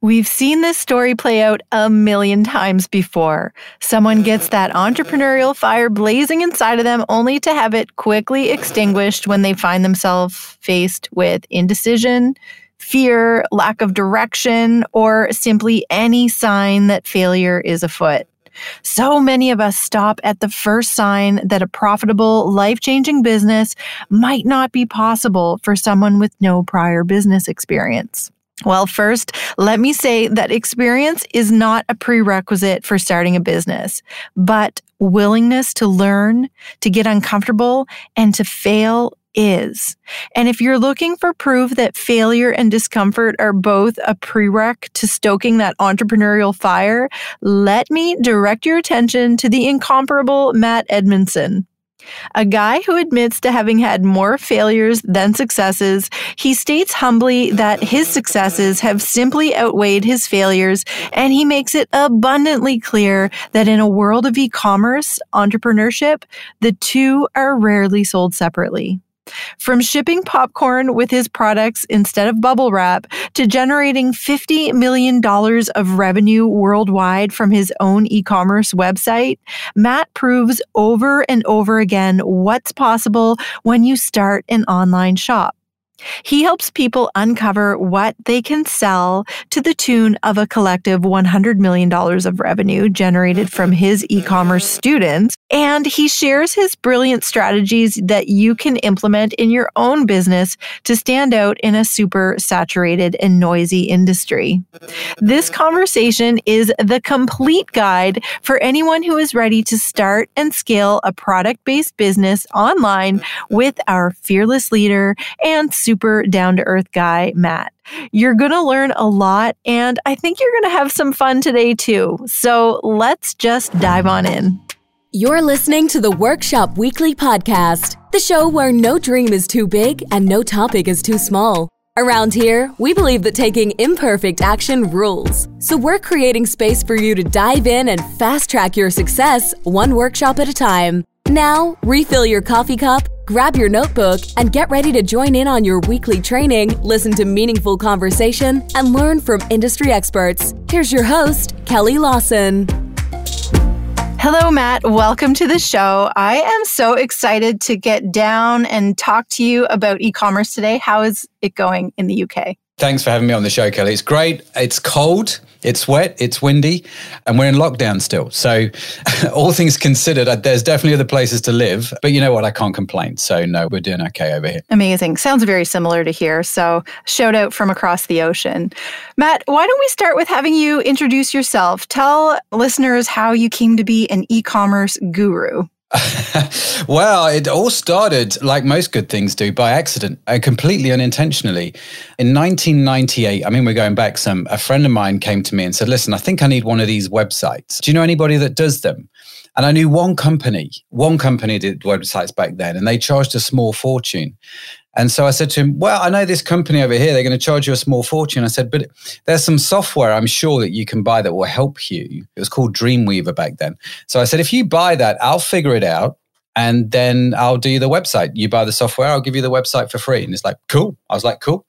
We've seen this story play out a million times before. Someone gets that entrepreneurial fire blazing inside of them only to have it quickly extinguished when they find themselves faced with indecision, fear, lack of direction, or simply any sign that failure is afoot. So many of us stop at the first sign that a profitable, life changing business might not be possible for someone with no prior business experience. Well, first, let me say that experience is not a prerequisite for starting a business, but willingness to learn, to get uncomfortable, and to fail is. And if you're looking for proof that failure and discomfort are both a prereq to stoking that entrepreneurial fire, let me direct your attention to the incomparable Matt Edmundson. A guy who admits to having had more failures than successes, he states humbly that his successes have simply outweighed his failures, and he makes it abundantly clear that in a world of e commerce entrepreneurship, the two are rarely sold separately. From shipping popcorn with his products instead of bubble wrap to generating $50 million of revenue worldwide from his own e commerce website, Matt proves over and over again what's possible when you start an online shop. He helps people uncover what they can sell to the tune of a collective $100 million of revenue generated from his e commerce students. And he shares his brilliant strategies that you can implement in your own business to stand out in a super saturated and noisy industry. This conversation is the complete guide for anyone who is ready to start and scale a product based business online with our fearless leader and super down to earth guy, Matt. You're going to learn a lot, and I think you're going to have some fun today too. So let's just dive on in. You're listening to the Workshop Weekly Podcast, the show where no dream is too big and no topic is too small. Around here, we believe that taking imperfect action rules. So we're creating space for you to dive in and fast track your success one workshop at a time. Now, refill your coffee cup, grab your notebook, and get ready to join in on your weekly training, listen to meaningful conversation, and learn from industry experts. Here's your host, Kelly Lawson. Hello, Matt. Welcome to the show. I am so excited to get down and talk to you about e commerce today. How is it going in the UK? Thanks for having me on the show, Kelly. It's great. It's cold, it's wet, it's windy, and we're in lockdown still. So, all things considered, uh, there's definitely other places to live. But you know what? I can't complain. So, no, we're doing okay over here. Amazing. Sounds very similar to here. So, shout out from across the ocean. Matt, why don't we start with having you introduce yourself? Tell listeners how you came to be an e commerce guru. well, it all started, like most good things do, by accident and completely unintentionally. In 1998, I mean, we're going back some, a friend of mine came to me and said, Listen, I think I need one of these websites. Do you know anybody that does them? And I knew one company, one company did websites back then, and they charged a small fortune. And so I said to him, Well, I know this company over here, they're going to charge you a small fortune. I said, But there's some software I'm sure that you can buy that will help you. It was called Dreamweaver back then. So I said, If you buy that, I'll figure it out and then I'll do the website. You buy the software, I'll give you the website for free. And it's like, cool. I was like, cool.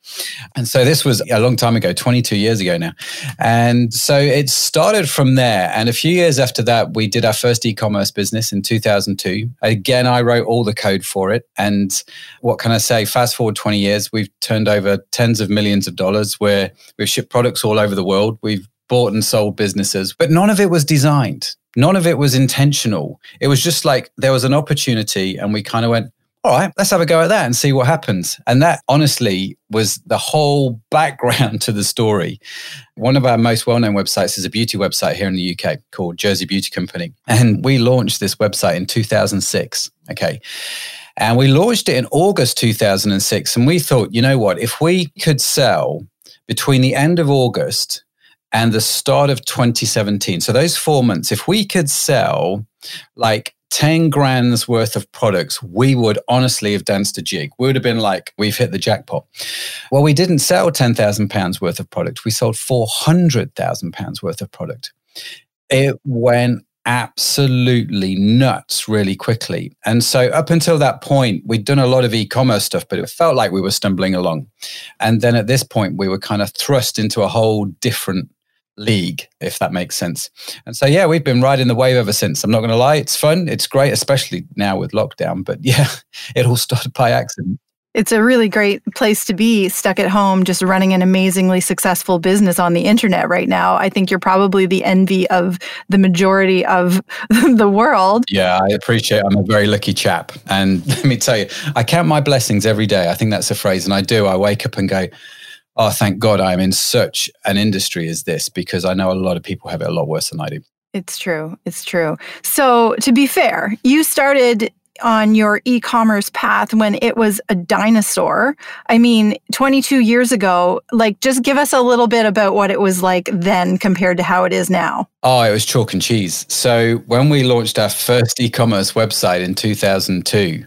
And so this was a long time ago, 22 years ago now. And so it started from there. And a few years after that, we did our first e commerce business in 2002. Again, I wrote all the code for it. And what can I say? Fast forward 20 years, we've turned over tens of millions of dollars where we've shipped products all over the world. We've bought and sold businesses, but none of it was designed. None of it was intentional. It was just like there was an opportunity and we kind of went, all right, let's have a go at that and see what happens. And that honestly was the whole background to the story. One of our most well known websites is a beauty website here in the UK called Jersey Beauty Company. And we launched this website in 2006. Okay. And we launched it in August 2006. And we thought, you know what? If we could sell between the end of August and the start of 2017. So those four months, if we could sell like 10 grand's worth of products, we would honestly have danced a jig. We would have been like, we've hit the jackpot. Well, we didn't sell 10,000 pounds worth of product. We sold 400,000 pounds worth of product. It went absolutely nuts really quickly. And so, up until that point, we'd done a lot of e commerce stuff, but it felt like we were stumbling along. And then at this point, we were kind of thrust into a whole different league, if that makes sense. And so, yeah, we've been riding the wave ever since. I'm not going to lie, it's fun. It's great, especially now with lockdown. But yeah, it all started by accident. It's a really great place to be stuck at home, just running an amazingly successful business on the internet right now. I think you're probably the envy of the majority of the world. Yeah, I appreciate it. I'm a very lucky chap. And let me tell you, I count my blessings every day. I think that's a phrase. And I do. I wake up and go, oh, thank God I'm in such an industry as this because I know a lot of people have it a lot worse than I do. It's true. It's true. So, to be fair, you started on your e commerce path when it was a dinosaur. I mean, 22 years ago, like just give us a little bit about what it was like then compared to how it is now. Oh, it was chalk and cheese. So when we launched our first e commerce website in 2002,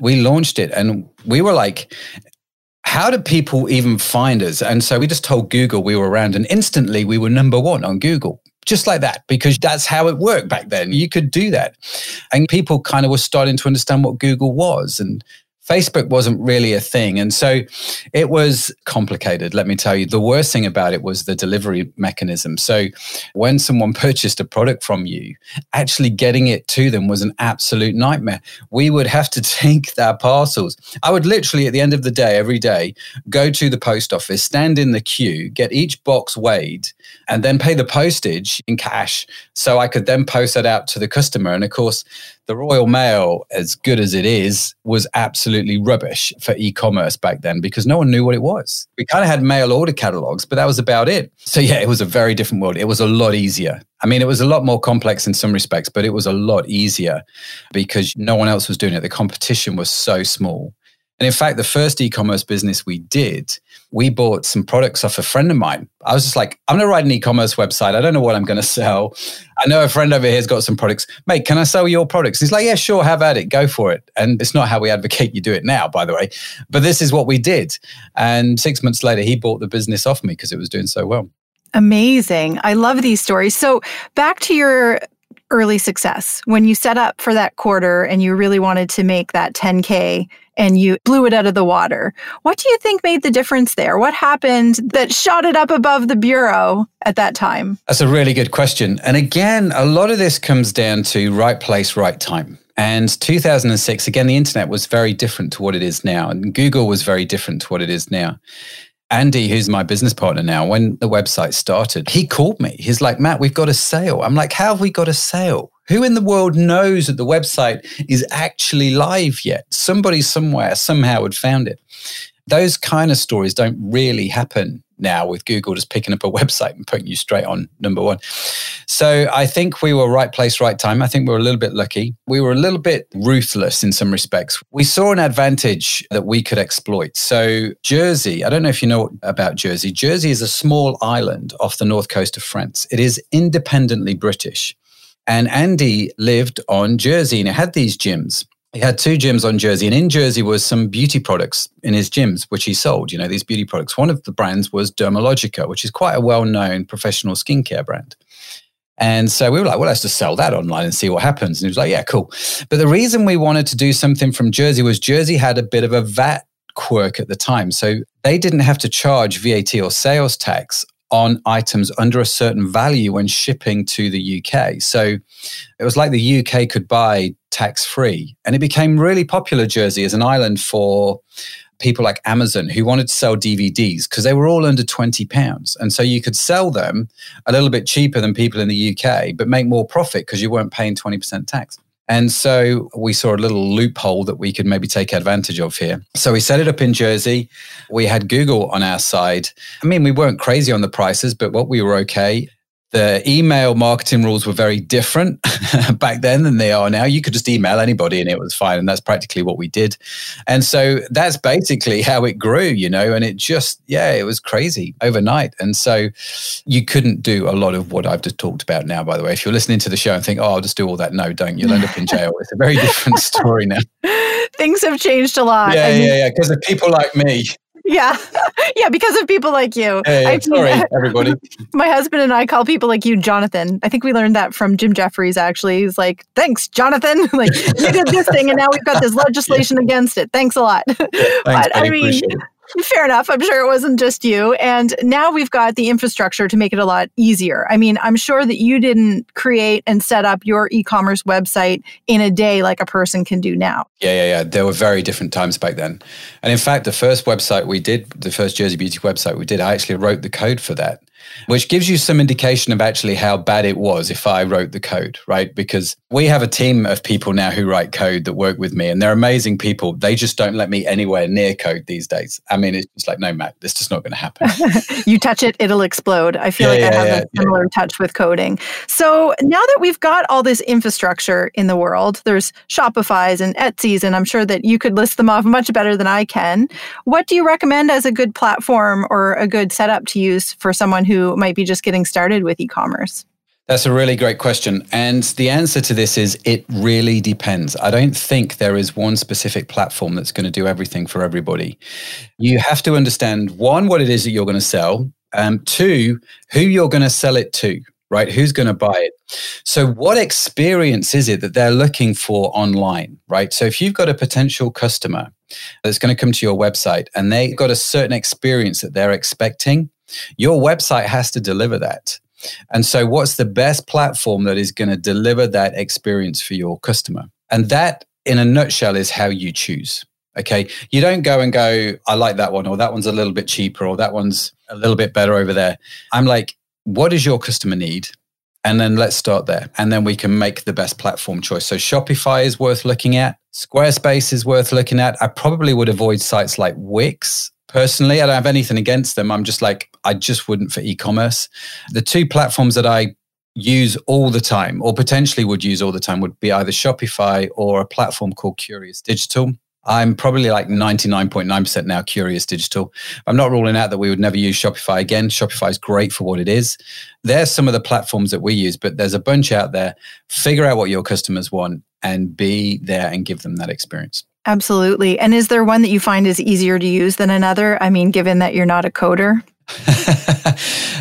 we launched it and we were like, how do people even find us? And so we just told Google we were around, and instantly we were number one on Google just like that because that's how it worked back then. You could do that. And people kind of were starting to understand what Google was and Facebook wasn't really a thing. And so it was complicated, let me tell you. The worst thing about it was the delivery mechanism. So when someone purchased a product from you, actually getting it to them was an absolute nightmare. We would have to take their parcels. I would literally, at the end of the day, every day, go to the post office, stand in the queue, get each box weighed, and then pay the postage in cash so I could then post that out to the customer. And of course, the Royal Mail, as good as it is, was absolutely rubbish for e commerce back then because no one knew what it was. We kind of had mail order catalogs, but that was about it. So, yeah, it was a very different world. It was a lot easier. I mean, it was a lot more complex in some respects, but it was a lot easier because no one else was doing it. The competition was so small. And in fact, the first e commerce business we did, we bought some products off a friend of mine. I was just like, I'm going to write an e commerce website. I don't know what I'm going to sell. I know a friend over here's got some products. Mate, can I sell your products? He's like, Yeah, sure, have at it. Go for it. And it's not how we advocate you do it now, by the way. But this is what we did. And six months later, he bought the business off me because it was doing so well. Amazing. I love these stories. So, back to your early success when you set up for that quarter and you really wanted to make that 10K and you blew it out of the water. What do you think made the difference there? What happened that shot it up above the bureau at that time? That's a really good question. And again, a lot of this comes down to right place, right time. And 2006, again, the internet was very different to what it is now. And Google was very different to what it is now. Andy, who's my business partner now, when the website started, he called me. He's like, Matt, we've got a sale. I'm like, how have we got a sale? Who in the world knows that the website is actually live yet? Somebody somewhere somehow had found it. Those kind of stories don't really happen now with Google just picking up a website and putting you straight on number one. So I think we were right place, right time. I think we were a little bit lucky. We were a little bit ruthless in some respects. We saw an advantage that we could exploit. So Jersey, I don't know if you know about Jersey. Jersey is a small island off the north coast of France. It is independently British. And Andy lived on Jersey and it had these gyms. He had two gyms on Jersey, and in Jersey was some beauty products in his gyms, which he sold. You know, these beauty products. One of the brands was Dermalogica, which is quite a well known professional skincare brand. And so we were like, well, let's just sell that online and see what happens. And he was like, yeah, cool. But the reason we wanted to do something from Jersey was Jersey had a bit of a VAT quirk at the time. So they didn't have to charge VAT or sales tax on items under a certain value when shipping to the UK. So it was like the UK could buy tax free. And it became really popular, Jersey, as an island for people like Amazon who wanted to sell DVDs because they were all under 20 pounds. And so you could sell them a little bit cheaper than people in the UK, but make more profit because you weren't paying 20% tax. And so we saw a little loophole that we could maybe take advantage of here. So we set it up in Jersey. We had Google on our side. I mean, we weren't crazy on the prices, but what we were okay the email marketing rules were very different back then than they are now. You could just email anybody and it was fine. And that's practically what we did. And so that's basically how it grew, you know, and it just, yeah, it was crazy overnight. And so you couldn't do a lot of what I've just talked about now, by the way. If you're listening to the show and think, oh, I'll just do all that, no, don't. You'll end up in jail. It's a very different story now. Things have changed a lot. Yeah, yeah, yeah. Because of people like me yeah. Yeah, because of people like you. Hey, I- sorry, everybody. My husband and I call people like you Jonathan. I think we learned that from Jim Jefferies, actually. He's like, thanks, Jonathan. like, you did this thing, and now we've got this legislation against it. Thanks a lot. Thanks, but I mean. Fair enough. I'm sure it wasn't just you. And now we've got the infrastructure to make it a lot easier. I mean, I'm sure that you didn't create and set up your e commerce website in a day like a person can do now. Yeah, yeah, yeah. There were very different times back then. And in fact, the first website we did, the first Jersey Beauty website we did, I actually wrote the code for that, which gives you some indication of actually how bad it was if I wrote the code, right? Because we have a team of people now who write code that work with me, and they're amazing people. They just don't let me anywhere near code these days. I mean, it's just like, no, Matt, this is just not going to happen. you touch it, it'll explode. I feel Yeah, like I have yeah, a similar touch with coding. So now that we've got all this infrastructure in the world, there's Shopify's and Etsy's, and I'm sure that you could list them off much better than I can. What do you recommend as a good platform or a good setup to use for someone who might be just getting started with e commerce? That's a really great question. And the answer to this is it really depends. I don't think there is one specific platform that's going to do everything for everybody. You have to understand one, what it is that you're going to sell, um, two, who you're going to sell it to, right? Who's going to buy it? So, what experience is it that they're looking for online, right? So, if you've got a potential customer that's going to come to your website and they've got a certain experience that they're expecting, your website has to deliver that. And so, what's the best platform that is going to deliver that experience for your customer? And that, in a nutshell, is how you choose. Okay. You don't go and go, I like that one, or that one's a little bit cheaper, or that one's a little bit better over there. I'm like, what does your customer need? And then let's start there. And then we can make the best platform choice. So Shopify is worth looking at. Squarespace is worth looking at. I probably would avoid sites like Wix. Personally, I don't have anything against them. I'm just like, I just wouldn't for e commerce. The two platforms that I use all the time or potentially would use all the time would be either Shopify or a platform called Curious Digital. I'm probably like 99.9% now Curious Digital. I'm not ruling out that we would never use Shopify again. Shopify is great for what it is. There's some of the platforms that we use, but there's a bunch out there. Figure out what your customers want and be there and give them that experience. Absolutely. And is there one that you find is easier to use than another? I mean, given that you're not a coder?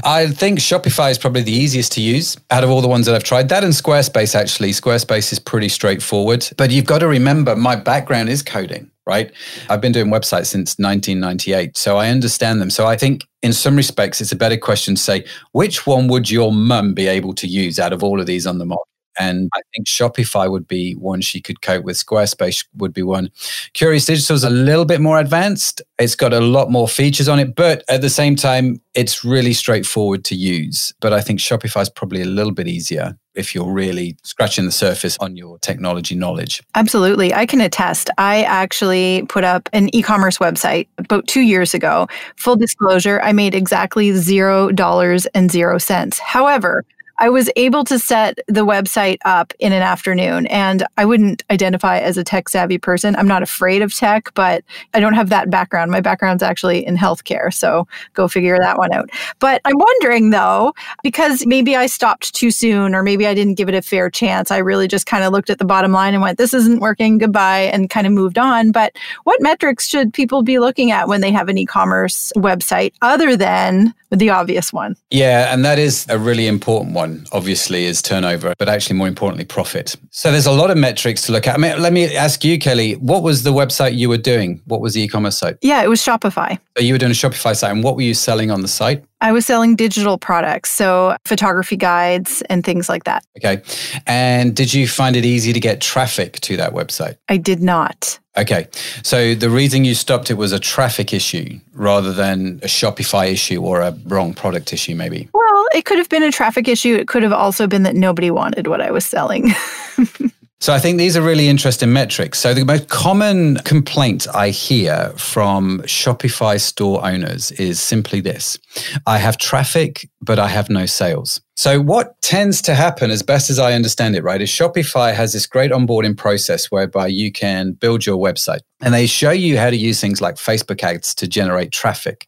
I think Shopify is probably the easiest to use out of all the ones that I've tried. That and Squarespace, actually. Squarespace is pretty straightforward. But you've got to remember, my background is coding, right? I've been doing websites since 1998. So I understand them. So I think in some respects, it's a better question to say, which one would your mum be able to use out of all of these on the market? And I think Shopify would be one she could cope with. Squarespace would be one. Curious Digital is a little bit more advanced. It's got a lot more features on it, but at the same time, it's really straightforward to use. But I think Shopify is probably a little bit easier if you're really scratching the surface on your technology knowledge. Absolutely. I can attest. I actually put up an e commerce website about two years ago. Full disclosure, I made exactly zero dollars and zero cents. However, I was able to set the website up in an afternoon, and I wouldn't identify as a tech savvy person. I'm not afraid of tech, but I don't have that background. My background's actually in healthcare, so go figure that one out. But I'm wondering though, because maybe I stopped too soon, or maybe I didn't give it a fair chance. I really just kind of looked at the bottom line and went, this isn't working, goodbye, and kind of moved on. But what metrics should people be looking at when they have an e commerce website other than the obvious one? Yeah, and that is a really important one, obviously, is turnover, but actually more importantly, profit. So there's a lot of metrics to look at. I mean, let me ask you, Kelly, what was the website you were doing? What was the e-commerce site? Yeah, it was Shopify. So you were doing a Shopify site, and what were you selling on the site? I was selling digital products, so photography guides and things like that. Okay. And did you find it easy to get traffic to that website? I did not. Okay. So the reason you stopped it was a traffic issue rather than a Shopify issue or a wrong product issue, maybe. Well, it could have been a traffic issue. It could have also been that nobody wanted what I was selling. So I think these are really interesting metrics. So the most common complaint I hear from Shopify store owners is simply this. I have traffic, but I have no sales. So, what tends to happen, as best as I understand it, right, is Shopify has this great onboarding process whereby you can build your website and they show you how to use things like Facebook ads to generate traffic.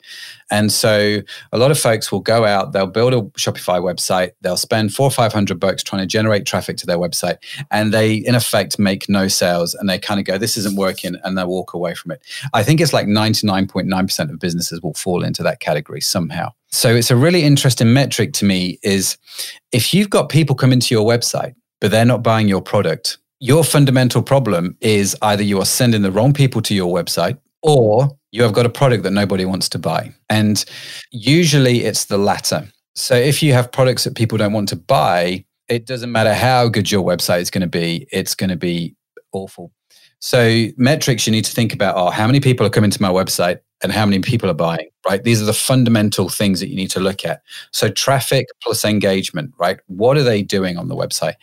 And so, a lot of folks will go out, they'll build a Shopify website, they'll spend four or 500 bucks trying to generate traffic to their website, and they, in effect, make no sales and they kind of go, this isn't working, and they walk away from it. I think it's like 99.9% of businesses will fall into that category somehow. So it's a really interesting metric to me is if you've got people coming to your website, but they're not buying your product, your fundamental problem is either you are sending the wrong people to your website or you have got a product that nobody wants to buy. And usually it's the latter. So if you have products that people don't want to buy, it doesn't matter how good your website is going to be, it's going to be awful. So metrics you need to think about are how many people are coming to my website and how many people are buying, right? These are the fundamental things that you need to look at. So, traffic plus engagement, right? What are they doing on the website?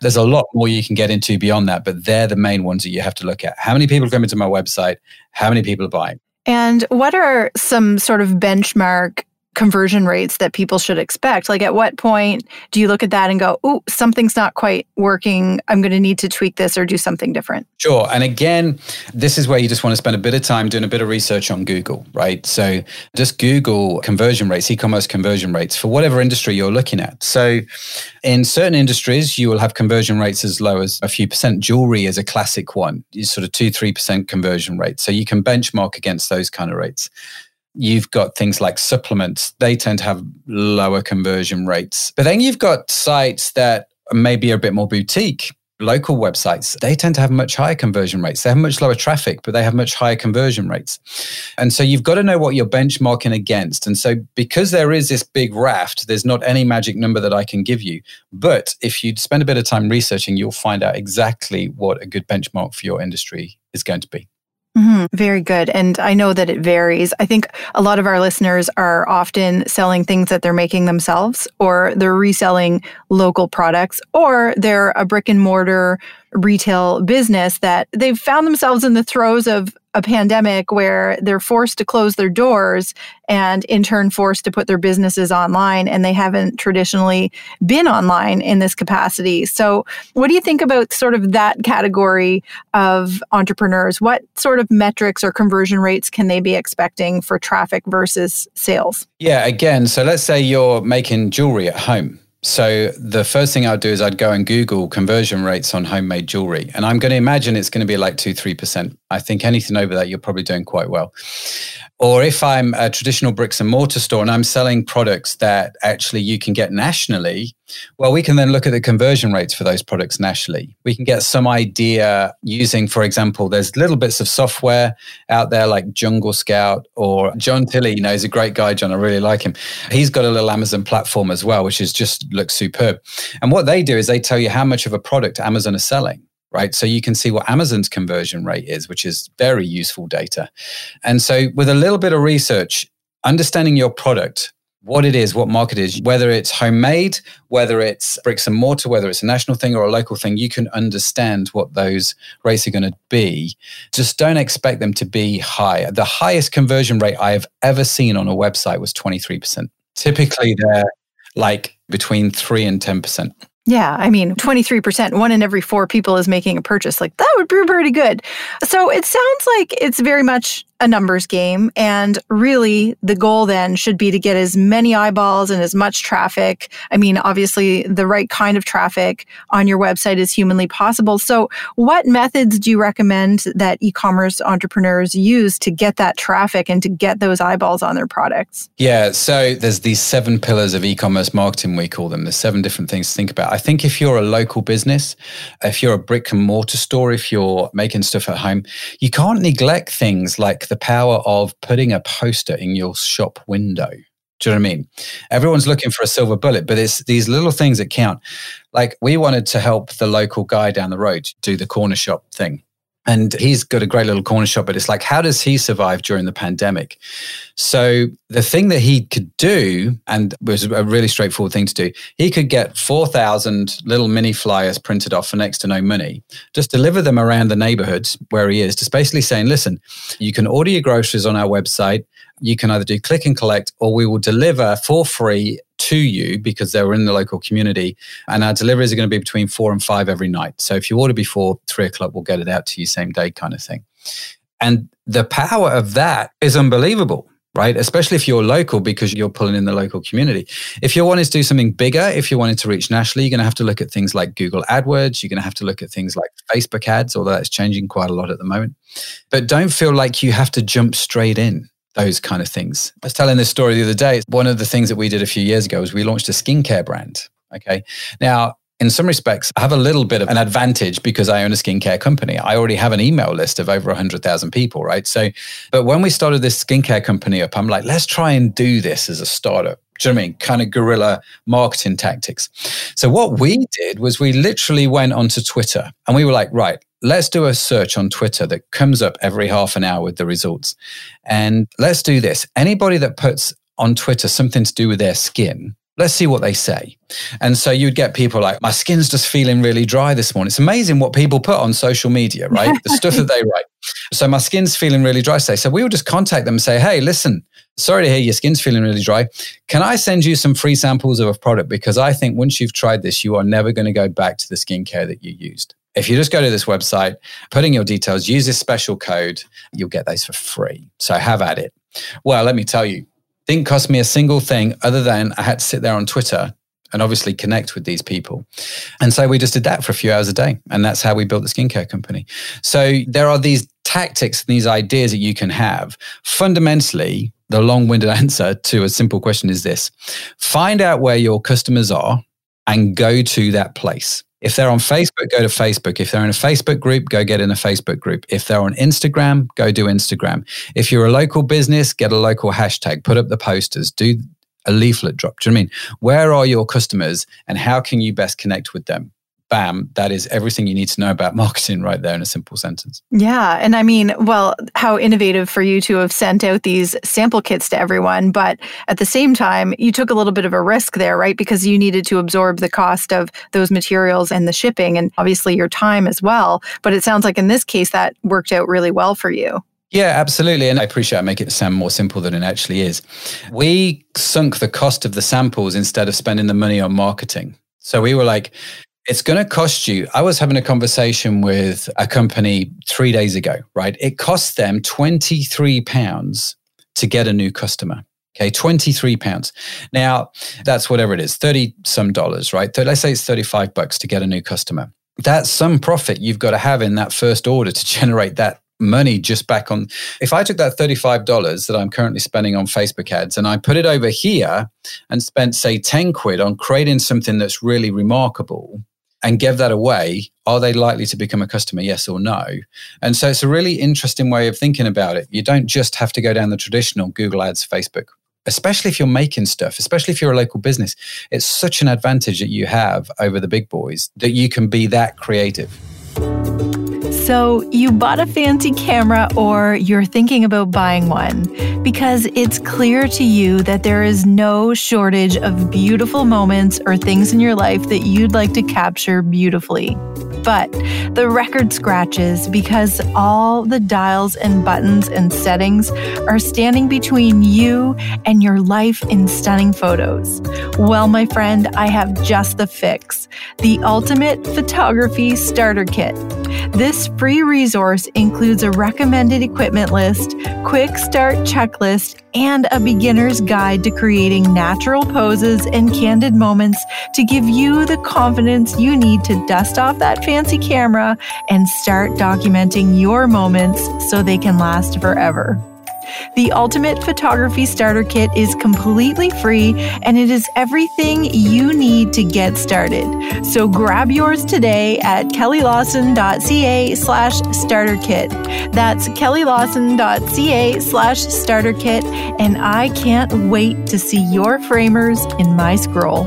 There's a lot more you can get into beyond that, but they're the main ones that you have to look at. How many people are coming to my website? How many people are buying? And what are some sort of benchmark conversion rates that people should expect? Like, at what point do you look at that and go, oh, something's not quite working. I'm going to need to tweak this or do something different? Sure. And again, this is where you just want to spend a bit of time doing a bit of research on Google, right? So just Google conversion rates, e commerce conversion rates for whatever industry you're looking at. So in certain industries, you will have conversion rates as low as a few percent. Jewelry is a classic one, it's sort of two, 3% conversion rate. So you can benchmark against those kind of rates. You've got things like supplements, they tend to have lower conversion rates. But then you've got sites that maybe are a bit more boutique. Local websites, they tend to have much higher conversion rates. They have much lower traffic, but they have much higher conversion rates. And so you've got to know what you're benchmarking against. And so, because there is this big raft, there's not any magic number that I can give you. But if you spend a bit of time researching, you'll find out exactly what a good benchmark for your industry is going to be. Mm-hmm. Very good. And I know that it varies. I think a lot of our listeners are often selling things that they're making themselves, or they're reselling local products, or they're a brick and mortar retail business that they've found themselves in the throes of a pandemic where they're forced to close their doors and in turn forced to put their businesses online and they haven't traditionally been online in this capacity. So, what do you think about sort of that category of entrepreneurs? What sort of metrics or conversion rates can they be expecting for traffic versus sales? Yeah, again, so let's say you're making jewelry at home so the first thing I'd do is I'd go and Google conversion rates on homemade jewelry. And I'm going to imagine it's going to be like two, 3%. I think anything over that, you're probably doing quite well. Or if I'm a traditional bricks and mortar store and I'm selling products that actually you can get nationally, well, we can then look at the conversion rates for those products nationally. We can get some idea using, for example, there's little bits of software out there like Jungle Scout or John Tilley, you know, he's a great guy, John. I really like him. He's got a little Amazon platform as well, which is just looks superb. And what they do is they tell you how much of a product Amazon is selling right? So you can see what Amazon's conversion rate is, which is very useful data. And so with a little bit of research, understanding your product, what it is, what market is, whether it's homemade, whether it's bricks and mortar, whether it's a national thing or a local thing, you can understand what those rates are going to be. Just don't expect them to be high. The highest conversion rate I have ever seen on a website was 23%. Typically, they're like between 3 and 10%. Yeah, I mean, 23%, one in every four people is making a purchase. Like, that would be pretty good. So it sounds like it's very much a numbers game. And really, the goal then should be to get as many eyeballs and as much traffic. I mean, obviously, the right kind of traffic on your website is humanly possible. So, what methods do you recommend that e commerce entrepreneurs use to get that traffic and to get those eyeballs on their products? Yeah. So, there's these seven pillars of e commerce marketing, we call them. There's seven different things to think about. I think if you're a local business, if you're a brick and mortar store, if you're making stuff at home, you can't neglect things like the power of putting a poster in your shop window. Do you know what I mean? Everyone's mm. looking for a silver bullet, but it's these little things that count. Like we wanted to help the local guy down the road do the corner shop thing. And he's got a great little corner shop, but it's like, how does he survive during the pandemic? So the thing that he could do, and was a really straightforward thing to do, he could get 4,000 little mini flyers printed off for next to no money, just deliver them around the neighborhoods where he is, just basically saying, listen, you can order your groceries on our website. You can either do click and collect or we will deliver for free to you because they're in the local community. And our deliveries are going to be between four and five every night. So if you order before three o'clock, we'll get it out to you same day kind of thing. And the power of that is unbelievable right? Especially if you're local because you're pulling in the local community. If you're wanting to do something bigger, if you're wanting to reach nationally, you're going to have to look at things like Google AdWords. You're going to have to look at things like Facebook ads, although that's changing quite a lot at the moment. But don't feel like you have to jump straight in. Those kind of things. I was telling this story the other day. One of the things that we did a few years ago was we launched a skincare brand. Okay. Now, in some respects, I have a little bit of an advantage because I own a skincare company. I already have an email list of over 100,000 people, right? So, but when we started this skincare company up, I'm like, let's try and do this as a startup. Do you know what I mean? Kind of guerrilla marketing tactics. So, what we did was we literally went onto Twitter and we were like, right, let's do a search on Twitter that comes up every half an hour with the results. And let's do this. Anybody that puts on Twitter something to do with their skin, Let's see what they say. And so you'd get people like, my skin's just feeling really dry this morning. It's amazing what people put on social media, right? the stuff that they write. So my skin's feeling really dry today. So we would just contact them and say, hey, listen, sorry to hear your skin's feeling really dry. Can I send you some free samples of a product? Because I think once you've tried this, you are never going to go back to the skincare that you used. If you just go to this website, put in your details, use this special code, you'll get those for free. So have at it. Well, let me tell you, didn't cost me a single thing other than I had to sit there on Twitter and obviously connect with these people. And so we just did that for a few hours a day. And that's how we built the skincare company. So there are these tactics and these ideas that you can have. Fundamentally, the long winded answer to a simple question is this find out where your customers are and go to that place. If they're on Facebook, go to Facebook. If they're in a Facebook group, go get in a Facebook group. If they're on Instagram, go do Instagram. If you're a local business, get a local hashtag, put up the posters, do a leaflet drop. Do you know what I mean? Where are your customers and how can you best connect with them? Bam, that is everything you need to know about marketing right there in a simple sentence. Yeah. And I mean, well, how innovative for you to have sent out these sample kits to everyone. But at the same time, you took a little bit of a risk there, right? Because you needed to absorb the cost of those materials and the shipping and obviously your time as well. But it sounds like in this case, that worked out really well for you. Yeah, absolutely. And I appreciate I make it sound more simple than it actually is. We sunk the cost of the samples instead of spending the money on marketing. So we were like, it's going to cost you. I was having a conversation with a company three days ago, right? It costs them 23 pounds to get a new customer. Okay, 23 pounds. Now, that's whatever it is, 30 some dollars, right? let's say it's 35 bucks to get a new customer. That's some profit you've got to have in that first order to generate that money just back on. If I took that $35 that I'm currently spending on Facebook ads and I put it over here and spent, say, 10 quid on creating something that's really remarkable, and give that away, are they likely to become a customer? Yes or no? And so it's a really interesting way of thinking about it. You don't just have to go down the traditional Google Ads, Facebook, especially if you're making stuff, especially if you're a local business. It's such an advantage that you have over the big boys that you can be that creative. So, you bought a fancy camera or you're thinking about buying one because it's clear to you that there is no shortage of beautiful moments or things in your life that you'd like to capture beautifully. But the record scratches because all the dials and buttons and settings are standing between you and your life in stunning photos. Well, my friend, I have just the fix the Ultimate Photography Starter Kit. This free resource includes a recommended equipment list, quick start checklist, and a beginner's guide to creating natural poses and candid moments to give you the confidence you need to dust off that fancy camera and start documenting your moments so they can last forever. The Ultimate Photography Starter Kit is completely free and it is everything you need to get started. So grab yours today at kellylawson.ca slash starter kit. That's kellylawson.ca slash starter kit and I can't wait to see your framers in my scroll.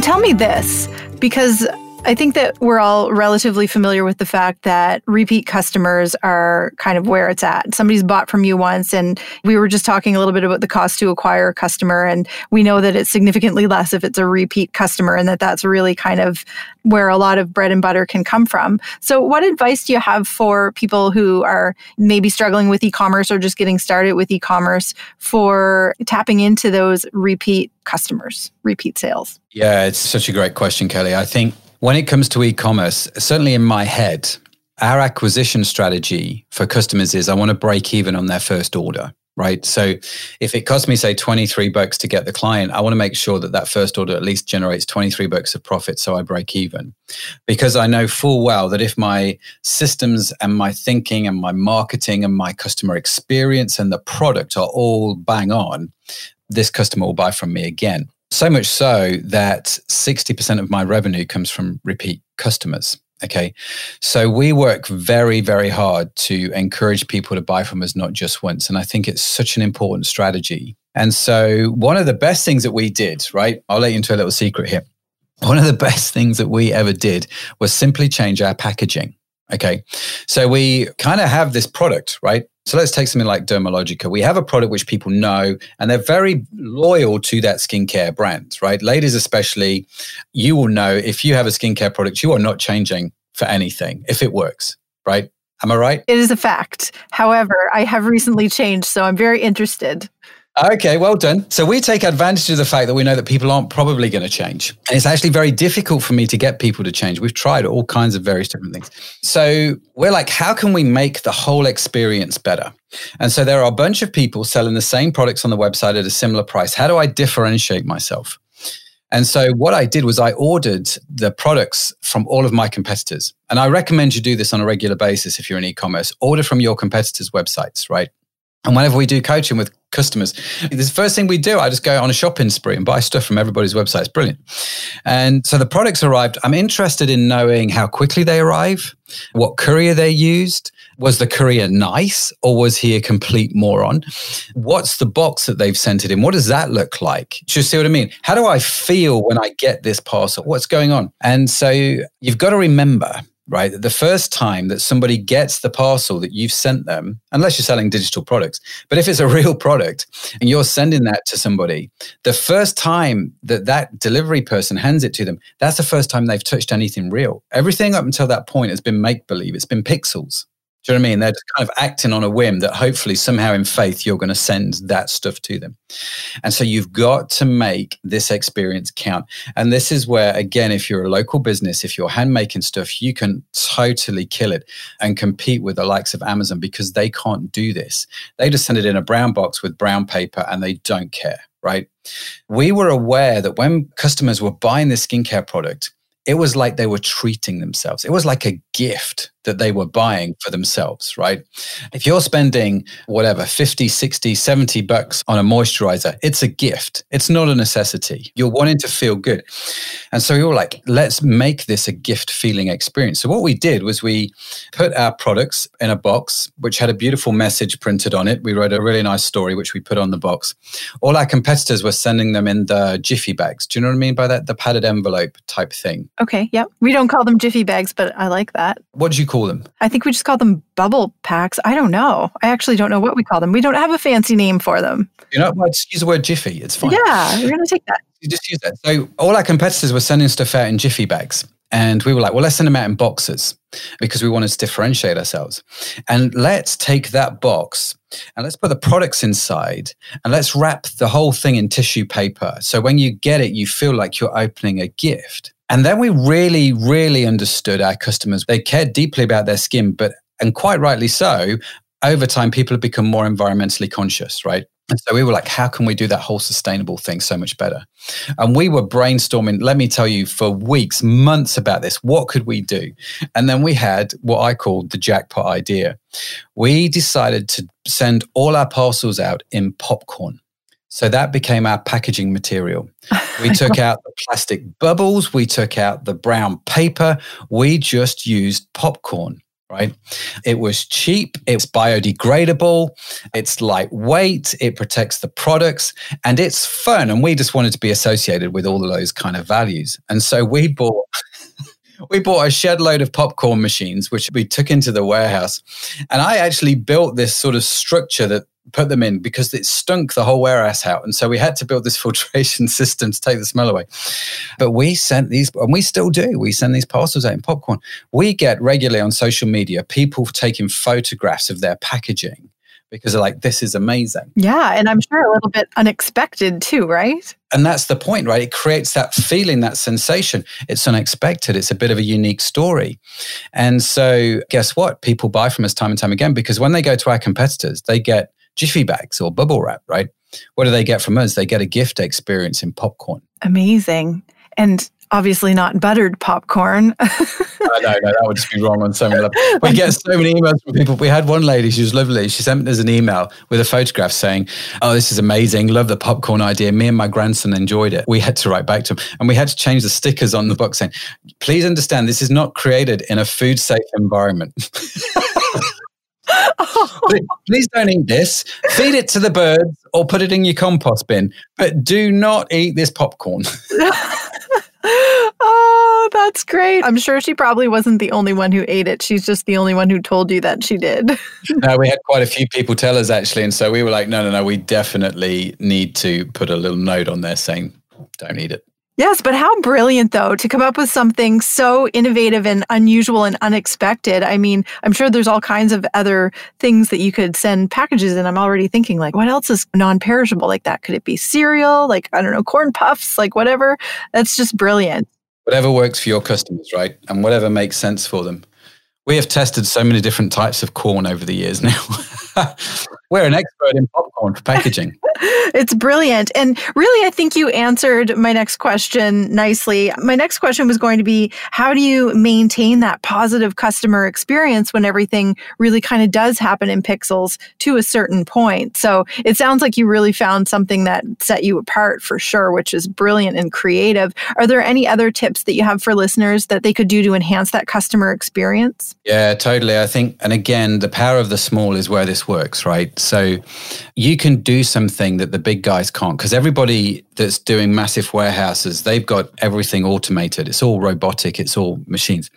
Tell me this, because I think that we're all relatively familiar with the fact that repeat customers are kind of where it's at. Somebody's bought from you once, and we were just talking a little bit about the cost to acquire a customer, and we know that it's significantly less if it's a repeat customer, and that that's really kind of where a lot of bread and butter can come from. So, what advice do you have for people who are maybe struggling with e commerce or just getting started with e commerce for tapping into those repeat customers, repeat sales? Yeah, it's such a great question, Kelly. I think when it comes to e commerce, certainly in my head, our acquisition strategy for customers is I want to break even on their first order, right? So if it costs me, say, 23 bucks to get the client, I want to make sure that that first order at least generates 23 bucks of profit so I break even. Because I know full well that if my systems and my thinking and my marketing and my customer experience and the product are all bang on, this customer will buy from me again. So much so that 60% of my revenue comes from repeat customers. Okay. So we work very, very hard to encourage people to buy from us not just once. And I think it's such an important strategy. And so one of the best things that we did, right? I'll let you into a little secret here. One of the best things that we ever did was simply change our packaging. Okay. So we kind of have this product, right? So let's take something like Dermalogica. We have a product which people know and they're very loyal to that skincare brand, right? Ladies, especially, you will know if you have a skincare product, you are not changing for anything if it works, right? Am I right? It is a fact. However, I have recently changed, so I'm very interested. Okay, well done. So we take advantage of the fact that we know that people aren't probably going to change. And it's actually very difficult for me to get people to change. We've tried all kinds of various different things. So we're like, how can we make the whole experience better? And so there are a bunch of people selling the same products on the website at a similar price. How do I differentiate myself? And so what I did was I ordered the products from all of my competitors. And I recommend you do this on a regular basis if you're in e-commerce. Order from your competitors' websites, right? And whenever we do coaching with customers, the first thing we do, I just go on a shopping spree and buy stuff from everybody's website. It's brilliant. And so the products arrived. I'm interested in knowing how quickly they arrive, what courier they used. Was the courier nice or was he a complete moron? What's the box that they've sent it in? What does that look like? Do you see what I mean? How do I feel when I get this parcel? What's going on? And so you've got to remember right? The first time that somebody gets the parcel that you've sent them, unless you're selling digital products, but if it's a real product and you're sending that to somebody, the first time that that delivery person hands it to them, that's the first time they've touched anything real. Everything up until that point has been make believe, it's been pixels. You know what I mean? They're just kind of acting on a whim that hopefully somehow in faith you're going to send that stuff to them. And so you've got to make this experience count. And this is where, again, if you're a local business, if you're handmaking stuff, you can totally kill it and compete with the likes of Amazon because they can't do this. They just send it in a brown box with brown paper and they don't care, right? We were aware that when customers were buying this skincare product, it was like they were treating themselves. It was like a gift that they were buying for themselves, right? If you're spending whatever, 50, 60, 70 bucks on a moisturizer, it's a gift. It's not a necessity. You're wanting to feel good. And so were like, let's make this a gift feeling experience. So what we did was we put our products in a box, which had a beautiful message printed on it. We wrote a really nice story, which we put on the box. All our competitors were sending them in the Jiffy bags. Do you know what I mean by that? The padded envelope type thing. Okay. Yep. We don't call them Jiffy bags, but I like that. What do you call call them? I think we just call them bubble packs. I don't know. I actually don't know what we call them. We don't have a fancy name for them. You know, well, just use the word jiffy. It's fine. Yeah, we're going to take that. You just use that. So all our competitors were sending stuff out in jiffy bags. And we were like, well, let's send them out in boxes because we wanted to differentiate ourselves. And let's take that box and let's put the products inside and let's wrap the whole thing in tissue paper. So when you get it, you feel like you're opening a gift. And then we really, really understood our customers. They cared deeply about their skin, but, and quite rightly so, over time, people have become more environmentally conscious, right? And so we were like, how can we do that whole sustainable thing so much better? And we were brainstorming, let me tell you, for weeks, months about this. What could we do? And then we had what I called the jackpot idea. We decided to send all our parcels out in popcorn. So that became our packaging material. We took out the plastic bubbles, we took out the brown paper, we just used popcorn, right? It was cheap, it's biodegradable, it's lightweight, it protects the products, and it's fun. And we just wanted to be associated with all of those kind of values. And so we bought we bought a shed load of popcorn machines, which we took into the warehouse. And I actually built this sort of structure that put them in because it stunk the whole warehouse out. And so we had to build this filtration system to take the smell away. But we sent these, and we still do, we send these parcels out in popcorn. We get regularly on social media people taking photographs of their packaging because they're like, this is amazing. Yeah. And I'm sure a little bit unexpected too, right? And that's the point, right? It creates that feeling, that sensation. It's unexpected. It's a bit of a unique story. And so, guess what? People buy from us time and time again because when they go to our competitors, they get jiffy bags or bubble wrap, right? What do they get from us? They get a gift experience in popcorn. Amazing. And obviously not buttered popcorn. no, no, that would just be wrong on so many levels. We get so many emails from people. We had one lady, she was lovely. She sent us an email with a photograph saying, Oh, this is amazing. Love the popcorn idea. Me and my grandson enjoyed it. We had to write back to him and we had to change the stickers on the box saying, Please understand, this is not created in a food safe environment. Please don't eat this. Feed it to the birds or put it in your compost bin, but do not eat this popcorn. oh, that's great. I'm sure she probably wasn't the only one who ate it. She's just the only one who told you that she did. no, we had quite a few people tell us actually. And so we were like, no, no, no, we definitely need to put a little note on there saying, don't eat it. Yes, but how brilliant, though, to come up with something so innovative and unusual and unexpected. I mean, I'm sure there's all kinds of other things that you could send packages in. I'm already thinking, like, what else is non perishable like that? Could it be cereal? Like, I don't know, corn puffs, like whatever? That's just brilliant. Whatever works for your customers, right? And whatever makes sense for them. We have tested so many different types of corn over the years now. We're an expert in popcorn for packaging. it's brilliant. And really, I think you answered my next question nicely. My next question was going to be how do you maintain that positive customer experience when everything really kind of does happen in pixels to a certain point? So it sounds like you really found something that set you apart for sure, which is brilliant and creative. Are there any other tips that you have for listeners that they could do to enhance that customer experience? Yeah, totally. I think, and again, the power of the small is where this works, right? So you can do something that the big guys can't because everybody that's doing massive warehouses, they've got everything automated. It's all robotic, it's all machines.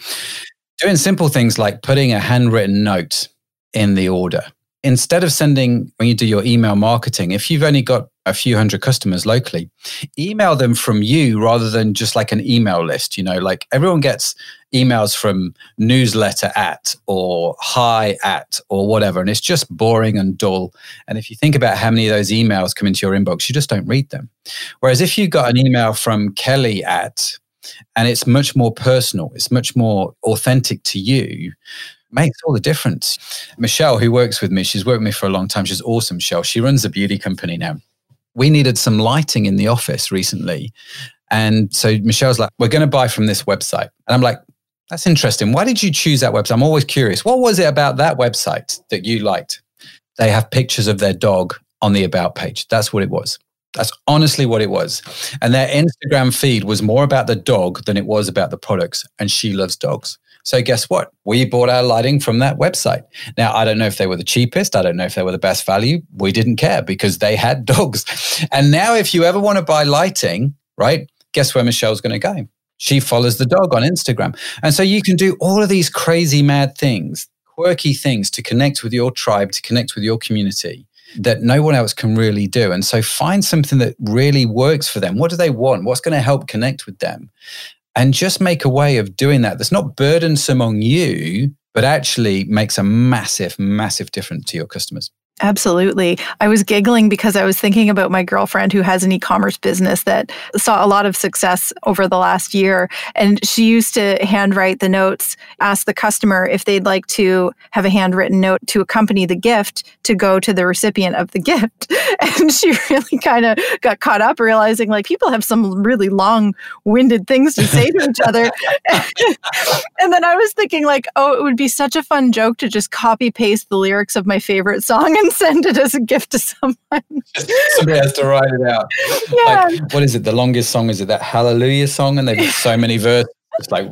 Doing simple things like putting a handwritten note in the order. Instead of sending, when you do your email marketing, if you've only got a few hundred customers locally, email them from you rather than just like an email list. You know, like everyone gets emails from newsletter at or hi at or whatever. And it's just boring and dull. And if you think about how many of those emails come into your inbox, you just don't read them. Whereas if you got an email from Kelly at, and it's much more personal, it's much more authentic to you, makes all the difference. Michelle, who works with me, she's worked with me for a long time. She's awesome, Michelle. She runs a beauty company now. We needed some lighting in the office recently. And so Michelle's like, we're going to buy from this website. And I'm like, that's interesting. Why did you choose that website? I'm always curious. What was it about that website that you liked? They have pictures of their dog on the about page. That's what it was. That's honestly what it was. And their Instagram feed was more about the dog than it was about the products. And she loves dogs. So guess what? We bought our lighting from that website. Now, I don't know if they were the cheapest. I don't know if they were the best value. We didn't care because they had dogs. And now, if you ever want to buy lighting, right, guess where Michelle's going to go? She follows the dog on Instagram. And so you can do all of these crazy, mad things, quirky things to connect with your tribe, to connect with your community that no one else can really do. And so find something that really works for them. What do they want? What's going to help connect with them? And just make a way of doing that that's not burdensome on you, but actually makes a massive, massive difference to your customers. Absolutely. I was giggling because I was thinking about my girlfriend who has an e commerce business that saw a lot of success over the last year. And she used to handwrite the notes, ask the customer if they'd like to have a handwritten note to accompany the gift to go to the recipient of the gift. And she really kind of got caught up realizing like people have some really long winded things to say to each other. and then I was thinking, like, oh, it would be such a fun joke to just copy paste the lyrics of my favorite song and send it as a gift to someone. Somebody has to write it out. Yeah. Like, what is it? The longest song is it that Hallelujah song? And they've got so many verses. It's like,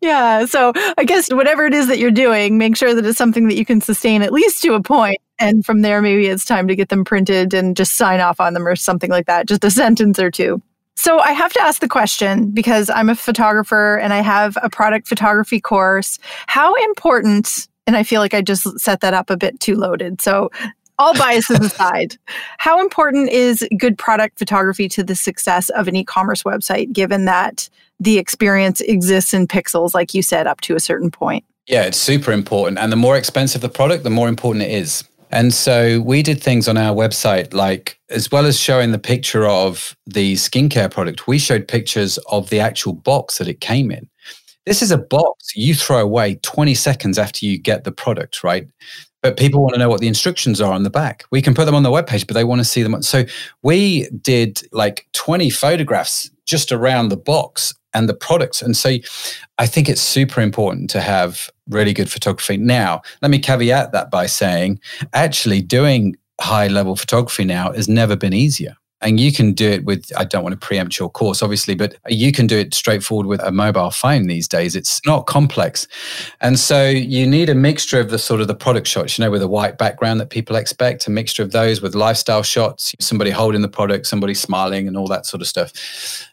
yeah. So I guess whatever it is that you're doing, make sure that it's something that you can sustain at least to a point. And from there, maybe it's time to get them printed and just sign off on them or something like that. Just a sentence or two. So I have to ask the question because I'm a photographer and I have a product photography course. How important, and I feel like I just set that up a bit too loaded. So all biases aside, how important is good product photography to the success of an e commerce website, given that the experience exists in pixels, like you said, up to a certain point? Yeah, it's super important. And the more expensive the product, the more important it is. And so we did things on our website, like as well as showing the picture of the skincare product, we showed pictures of the actual box that it came in. This is a box you throw away 20 seconds after you get the product, right? but people want to know what the instructions are on the back. We can put them on the webpage, but they want to see them. So we did like 20 photographs just around the box and the products. And so I think it's super important to have really good photography. Now, let me caveat that by saying actually doing high level photography now has never been easier and you can do it with i don't want to preempt your course obviously but you can do it straightforward with a mobile phone these days it's not complex and so you need a mixture of the sort of the product shots you know with a white background that people expect a mixture of those with lifestyle shots somebody holding the product somebody smiling and all that sort of stuff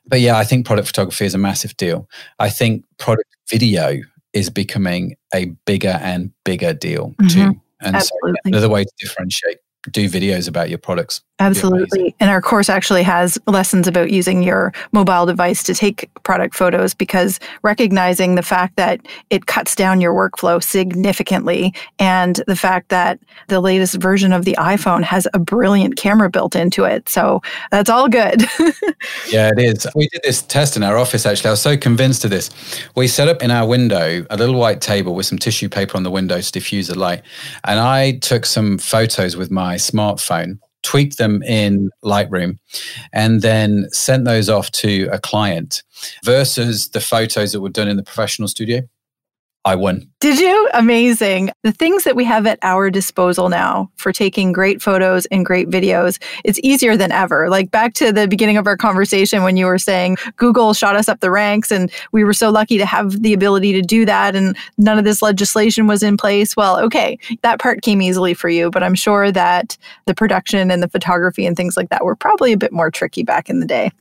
but yeah i think product photography is a massive deal i think product video is becoming a bigger and bigger deal mm-hmm. too and Absolutely. so another way to differentiate do videos about your products. Absolutely. And our course actually has lessons about using your mobile device to take product photos because recognizing the fact that it cuts down your workflow significantly and the fact that the latest version of the iPhone has a brilliant camera built into it. So that's all good. yeah, it is. We did this test in our office actually. I was so convinced of this. We set up in our window a little white table with some tissue paper on the window to diffuse the light. And I took some photos with my smartphone tweaked them in Lightroom, and then sent those off to a client versus the photos that were done in the professional studio. I won. Did you? Amazing. The things that we have at our disposal now for taking great photos and great videos, it's easier than ever. Like back to the beginning of our conversation when you were saying Google shot us up the ranks and we were so lucky to have the ability to do that and none of this legislation was in place. Well, okay, that part came easily for you, but I'm sure that the production and the photography and things like that were probably a bit more tricky back in the day.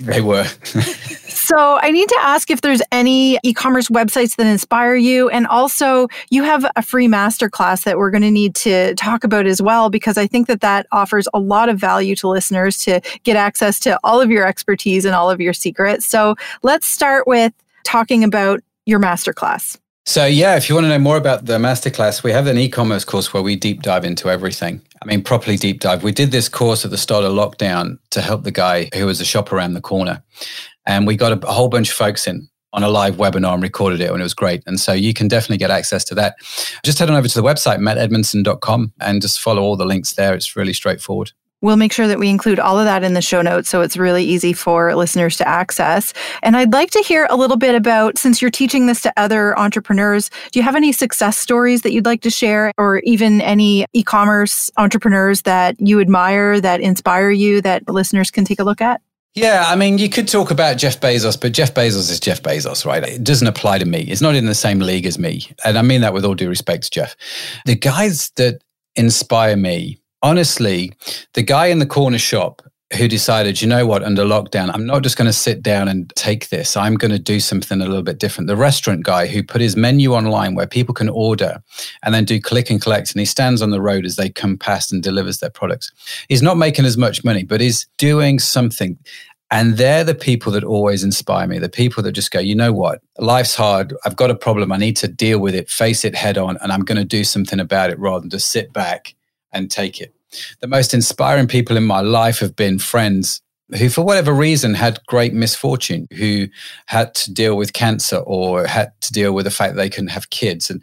They were. so I need to ask if there's any e-commerce websites that inspire you. And also you have a free masterclass that we're going to need to talk about as well, because I think that that offers a lot of value to listeners to get access to all of your expertise and all of your secrets. So let's start with talking about your masterclass. So, yeah, if you want to know more about the masterclass, we have an e commerce course where we deep dive into everything. I mean, properly deep dive. We did this course at the start of lockdown to help the guy who was a shop around the corner. And we got a, a whole bunch of folks in on a live webinar and recorded it, and it was great. And so you can definitely get access to that. Just head on over to the website, mattedmundson.com, and just follow all the links there. It's really straightforward. We'll make sure that we include all of that in the show notes so it's really easy for listeners to access. And I'd like to hear a little bit about since you're teaching this to other entrepreneurs, do you have any success stories that you'd like to share or even any e commerce entrepreneurs that you admire that inspire you that listeners can take a look at? Yeah, I mean, you could talk about Jeff Bezos, but Jeff Bezos is Jeff Bezos, right? It doesn't apply to me. It's not in the same league as me. And I mean that with all due respect, Jeff. The guys that inspire me honestly, the guy in the corner shop who decided, you know what, under lockdown, I'm not just going to sit down and take this. I'm going to do something a little bit different. The restaurant guy who put his menu online where people can order and then do click and collect, and he stands on the road as they come past and delivers their products. He's not making as much money, but he's doing something. And they're the people that always inspire me. The people that just go, you know what? Life's hard. I've got a problem. I need to deal with it, face it head on, and I'm going to do something about it rather than just sit back and take it. The most inspiring people in my life have been friends who, for whatever reason, had great misfortune, who had to deal with cancer or had to deal with the fact that they couldn't have kids. And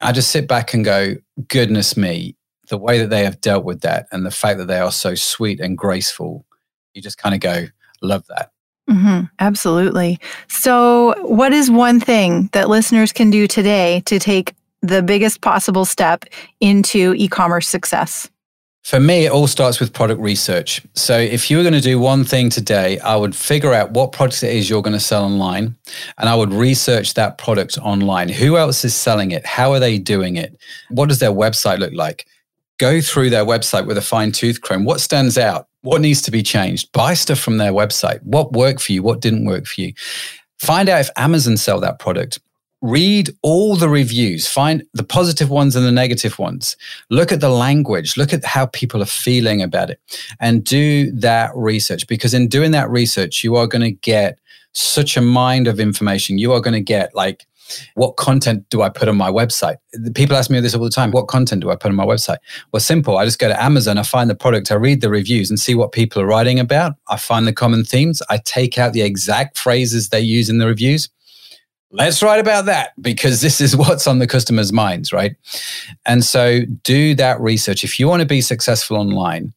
I just sit back and go, goodness me, the way that they have dealt with that and the fact that they are so sweet and graceful, you just kind of go, love that. Mm-hmm, absolutely. So, what is one thing that listeners can do today to take the biggest possible step into e commerce success? For me, it all starts with product research. So, if you were going to do one thing today, I would figure out what product it is you're going to sell online and I would research that product online. Who else is selling it? How are they doing it? What does their website look like? go through their website with a fine tooth comb. What stands out? What needs to be changed? Buy stuff from their website. What worked for you? What didn't work for you? Find out if Amazon sell that product. Read all the reviews, find the positive ones and the negative ones. Look at the language, look at how people are feeling about it, and do that research. Because in doing that research, you are going to get such a mind of information. You are going to get like, what content do I put on my website? People ask me this all the time. What content do I put on my website? Well, simple. I just go to Amazon, I find the product, I read the reviews and see what people are writing about. I find the common themes. I take out the exact phrases they use in the reviews. Let's write about that because this is what's on the customer's minds, right? And so do that research. If you want to be successful online,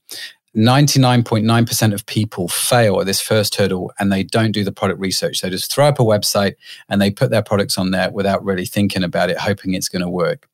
99.9% of people fail at this first hurdle and they don't do the product research. They just throw up a website and they put their products on there without really thinking about it, hoping it's going to work.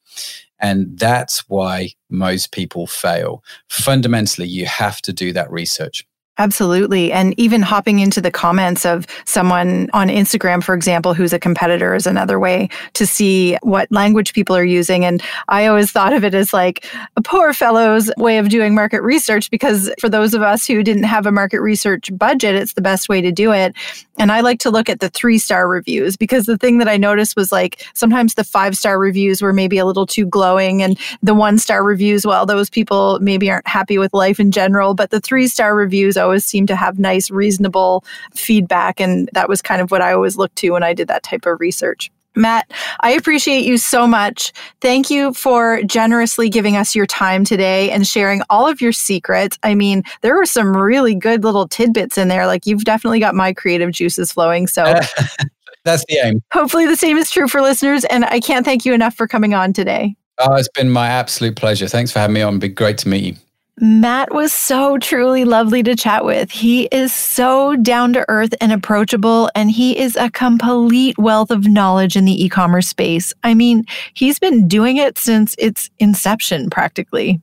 And that's why most people fail. Fundamentally, you have to do that research. Absolutely. And even hopping into the comments of someone on Instagram, for example, who's a competitor is another way to see what language people are using. And I always thought of it as like a poor fellow's way of doing market research because for those of us who didn't have a market research budget, it's the best way to do it. And I like to look at the three star reviews because the thing that I noticed was like sometimes the five star reviews were maybe a little too glowing and the one star reviews, well, those people maybe aren't happy with life in general, but the three star reviews always always seem to have nice, reasonable feedback. And that was kind of what I always looked to when I did that type of research. Matt, I appreciate you so much. Thank you for generously giving us your time today and sharing all of your secrets. I mean, there were some really good little tidbits in there. Like, you've definitely got my creative juices flowing. So, that's the aim. Hopefully, the same is true for listeners. And I can't thank you enough for coming on today. Oh, it's been my absolute pleasure. Thanks for having me on. It'd be great to meet you. Matt was so truly lovely to chat with. He is so down to earth and approachable, and he is a complete wealth of knowledge in the e commerce space. I mean, he's been doing it since its inception practically.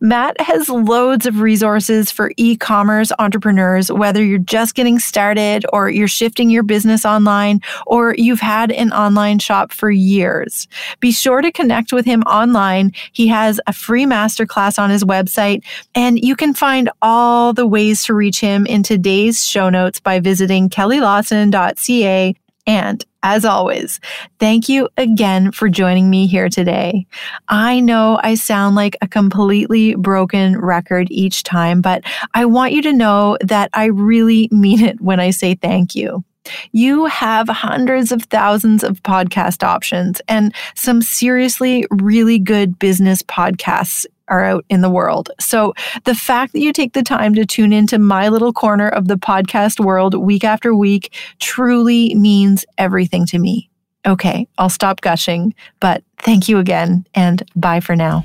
Matt has loads of resources for e commerce entrepreneurs, whether you're just getting started or you're shifting your business online or you've had an online shop for years. Be sure to connect with him online. He has a free masterclass on his website, and you can find all the ways to reach him in today's show notes by visiting kellylawson.ca and as always, thank you again for joining me here today. I know I sound like a completely broken record each time, but I want you to know that I really mean it when I say thank you. You have hundreds of thousands of podcast options and some seriously really good business podcasts are out in the world. So the fact that you take the time to tune into my little corner of the podcast world week after week truly means everything to me. Okay, I'll stop gushing, but thank you again and bye for now.